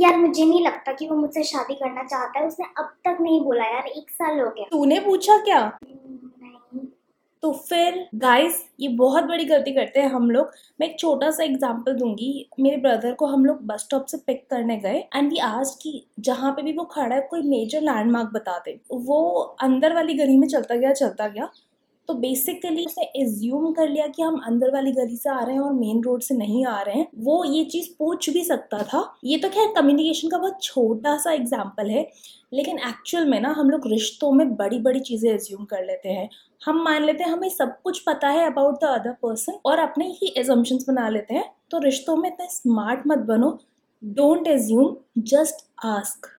यार मुझे नहीं लगता कि वो मुझसे शादी करना चाहता है। उसने अब तक नहीं बोला यार एक साल हो गया। तूने पूछा क्या? नहीं। तो फिर गाइस ये बहुत बड़ी गलती करते हैं हम लोग। मैं एक छोटा सा एग्जांपल दूँगी। मेरे ब्रदर को हम लोग बस स्टॉप से पिक करने गए एंड वी आज की जहाँ पे भी वो खड़ा है कोई मेजर लैंडमार्क बता दे। वो अंदर वाली गली में चलता गया चलता गया। तो बेसिकली उसने एज्यूम कर लिया कि हम अंदर वाली गली से आ रहे हैं और मेन रोड से नहीं आ रहे हैं। वो ये चीज़ पूछ भी सकता था। ये तो खैर कम्युनिकेशन का बहुत छोटा सा एग्ज़ाम्पल है, लेकिन एक्चुअल में ना हम लोग रिश्तों में बड़ी बड़ी चीज़ें एज्यूम कर लेते हैं। हम मान लेते हैं हमें सब कुछ पता है अबाउट द अदर पर्सन और अपने ही एजम्पन्स बना लेते हैं। तो रिश्तों में इतने स्मार्ट मत बनो। Don't assume just ask